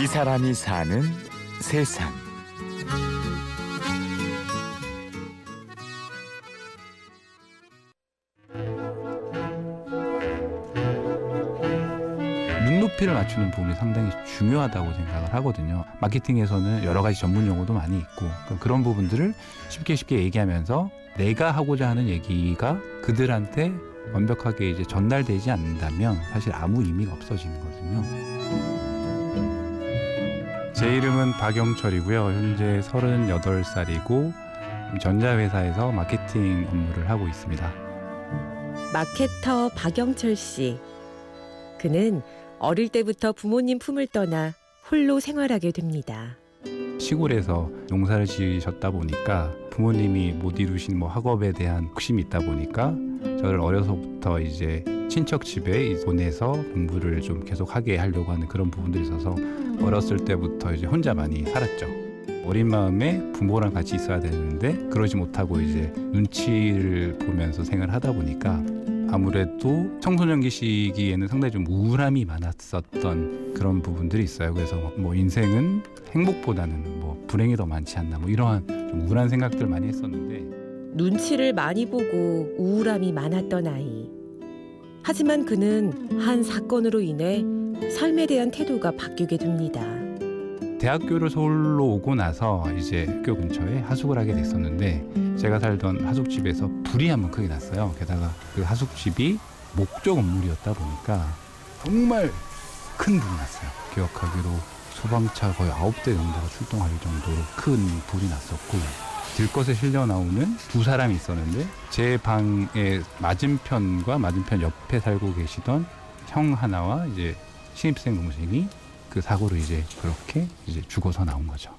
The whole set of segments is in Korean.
이 사람이 사는 세상. 눈높이를 맞추는 부분이 상당히 중요하다고 생각을 하거든요. 마케팅에서는 여러 가지 전문 용어도 많이 있고 그런 부분들을 쉽게 쉽게 얘기하면서 내가 하고자 하는 얘기가 그들한테 완벽하게 이제 전달되지 않는다면 사실 아무 의미가 없어지는 거거든요. 제 이름은 박영철이고요. 현재 38살이고 전자회사에서 마케팅 업무를 하고 있습니다. 마케터 박영철 씨. 그는 어릴 때부터 부모님 품을 떠나 홀로 생활하게 됩니다. 시골에서 농사를 지으셨다 보니까 부모님이 못 이루신 뭐 학업에 대한 욕심이 있다 보니까 저를 어려서부터 이제 친척 집에 보내서 공부를 좀 계속하게 하려고 하는 그런 부분들이 있어서 어렸을 때부터 이제 혼자 많이 살았죠. 어린 마음에 부모랑 같이 있어야 되는데 그러지 못하고 이제 눈치를 보면서 생활하다 보니까 아무래도 청소년기 시기에는 상당히 좀 우울함이 많았었던 그런 부분들이 있어요. 그래서 뭐 인생은 행복보다는 뭐 불행이 더 많지 않나 뭐 이러한 좀 우울한 생각들 많이 했었는데 눈치를 많이 보고 우울함이 많았던 아이. 하지만 그는 한 사건으로 인해 삶에 대한 태도가 바뀌게 됩니다. 대학교를 서울로 오고 나서 이제 학교 근처에 하숙을 하게 됐었는데 제가 살던 하숙집에서 불이 한번 크게 났어요. 게다가 그 하숙집이 목조 건물이었다 보니까 정말 큰 불이 났어요. 기억하기로 소방차 거의 아홉 대 정도가 출동할 정도로 큰 불이 났었고 들것에 실려 나오는 두 사람이 있었는데 제 방의 맞은편과 맞은편 옆에 살고 계시던 형 하나와 이제 신입생 동생이 그 사고로 이제 그렇게 이제 죽어서 나온 거죠.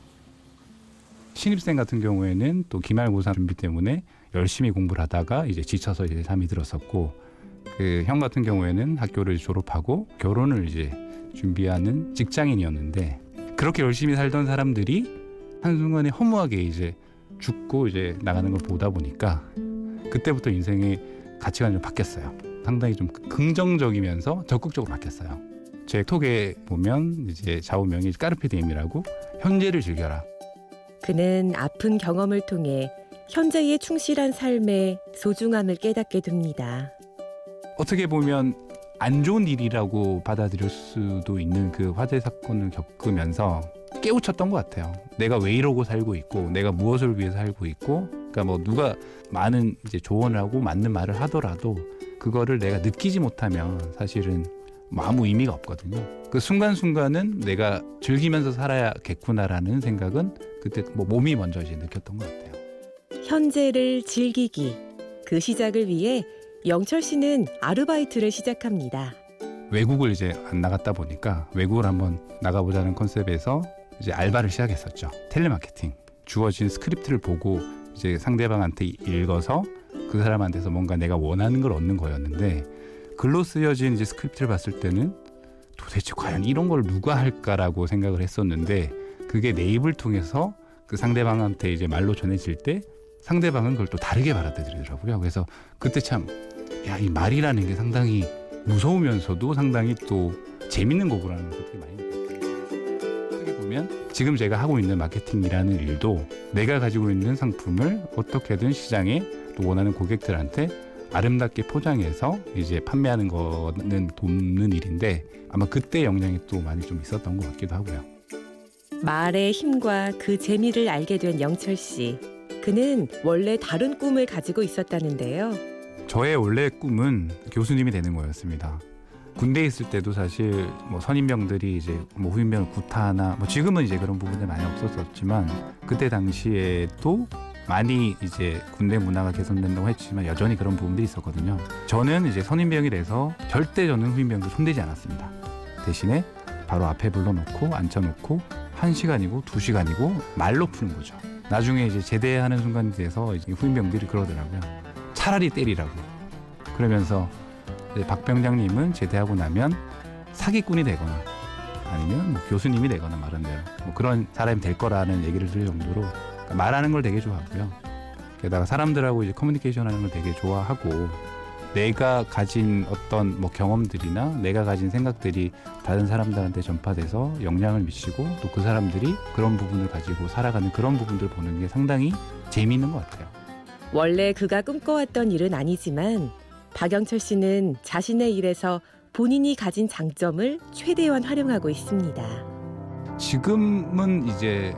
신입생 같은 경우에는 또 기말고사 준비 때문에 열심히 공부를 하다가 이제 지쳐서 이제 잠이 들었었고 그 형 같은 경우에는 학교를 졸업하고 결혼을 이제 준비하는 직장인이었는데 그렇게 열심히 살던 사람들이 한순간에 허무하게 이제 죽고 이제 나가는 걸 보다 보니까 그때부터 인생의 가치관이 좀 바뀌었어요. 상당히 좀 긍정적이면서 적극적으로 바뀌었어요. 제 톡에 보면 이제 좌우명이 까르페디엠이라고 현재를 즐겨라. 그는 아픈 경험을 통해 현재에 충실한 삶의 소중함을 깨닫게 됩니다. 어떻게 보면 안 좋은 일이라고 받아들일 수도 있는 그 화재 사건을 겪으면서 깨우쳤던 것 같아요. 내가 왜 이러고 살고 있고, 내가 무엇을 위해 살고 있고, 그러니까 뭐 누가 많은 이제 조언을 하고 맞는 말을 하더라도 그거를 내가 느끼지 못하면 사실은 뭐 아무 의미가 없거든요. 그 순간순간은 내가 즐기면서 살아야겠구나라는 생각은 그때 뭐 몸이 먼저 이제 느꼈던 것 같아요. 현재를 즐기기. 그 시작을 위해 영철 씨는 아르바이트를 시작합니다. 외국을 이제 안 나갔다 보니까 외국을 한번 나가보자는 컨셉에서 이제 알바를 시작했었죠. 텔레마케팅. 주어진 스크립트를 보고 이제 상대방한테 읽어서 그 사람한테서 뭔가 내가 원하는 걸 얻는 거였는데 글로 쓰여진 이제 스크립트를 봤을 때는 도대체 과연 이런 걸 누가 할까라고 생각을 했었는데 그게 내 입을 통해서 그 상대방한테 이제 말로 전해질 때 상대방은 그걸 또 다르게 받아들이더라고요. 그래서 그때 참, 야, 이 말이라는 게 상당히 무서우면서도 상당히 또 재밌는 거구나라는 걸 되게 많이 보면 지금 제가 하고 있는 마케팅이라는 일도 내가 가지고 있는 상품을 어떻게든 시장에 또 원하는 고객들한테 아름답게 포장해서 이제 판매하는 거는 돕는 일인데 아마 그때 영향이 또 많이 좀 있었던 것 같기도 하고요. 말의 힘과 그 재미를 알게 된 영철 씨. 그는 원래 다른 꿈을 가지고 있었다는데요. 저의 원래 꿈은 교수님이 되는 거였습니다. 군대에 있을 때도 사실 뭐 선임병들이 이제 뭐 후임병을 구타하나 뭐 지금은 이제 그런 부분이 많이 없었었지만 그때 당시에도 많이 이제 군대 문화가 개선된다고 했지만 여전히 그런 부분들이 있었거든요. 저는 이제 선임병이 돼서 절대 저는 후임병들 손대지 않았습니다. 대신에 바로 앞에 불러놓고 앉혀놓고 한 시간이고 두 시간이고 말로 푸는 거죠. 나중에 이제 제대하는 순간이 돼서 이제 후임병들이 그러더라고요. 차라리 때리라고. 그러면서 박 병장님은 제대하고 나면 사기꾼이 되거나 아니면 뭐 교수님이 되거나 말한 대로 뭐 그런 사람이 될 거라는 얘기를 들을 정도로 말하는 걸 되게 좋아하고요. 게다가 사람들하고 이제 커뮤니케이션 하는 걸 되게 좋아하고 내가 가진 어떤 뭐 경험들이나 내가 가진 생각들이 다른 사람들한테 전파돼서 영향을 미치고 또 그 사람들이 그런 부분을 가지고 살아가는 그런 부분들 보는 게 상당히 재미있는 것 같아요. 원래 그가 꿈꿔왔던 일은 아니지만 박영철 씨는 자신의 일에서 본인이 가진 장점을 최대한 활용하고 있습니다. 지금은 이제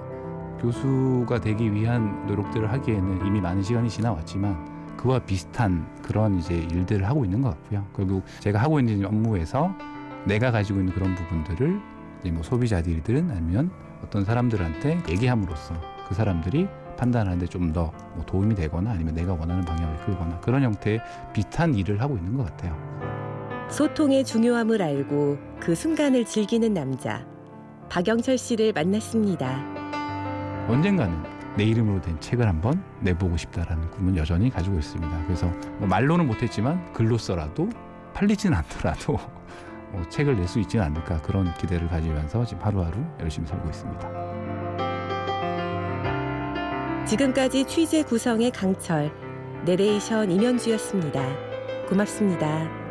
교수가 되기 위한 노력들을 하기에는 이미 많은 시간이 지나왔지만 그와 비슷한 그런 이제 일들을 하고 있는 것 같고요. 결국 제가 하고 있는 업무에서 내가 가지고 있는 그런 부분들을 뭐 소비자들이든 아니면 어떤 사람들한테 얘기함으로써 그 사람들이 판단하는데 좀 더 뭐 도움이 되거나 아니면 내가 원하는 방향을 끌거나 그런 형태의 비슷한 일을 하고 있는 것 같아요. 소통의 중요함을 알고 그 순간을 즐기는 남자 박영철 씨를 만났습니다. 언젠가는 내 이름으로 된 책을 한번 내보고 싶다라는 꿈은 여전히 가지고 있습니다. 그래서 뭐 말로는 못했지만 글로써라도 팔리진 않더라도 뭐 책을 낼 수 있지는 않을까 그런 기대를 가지면서 지금 하루하루 열심히 살고 있습니다. 지금까지 취재 구성의 강철, 내레이션 임현주였습니다. 고맙습니다.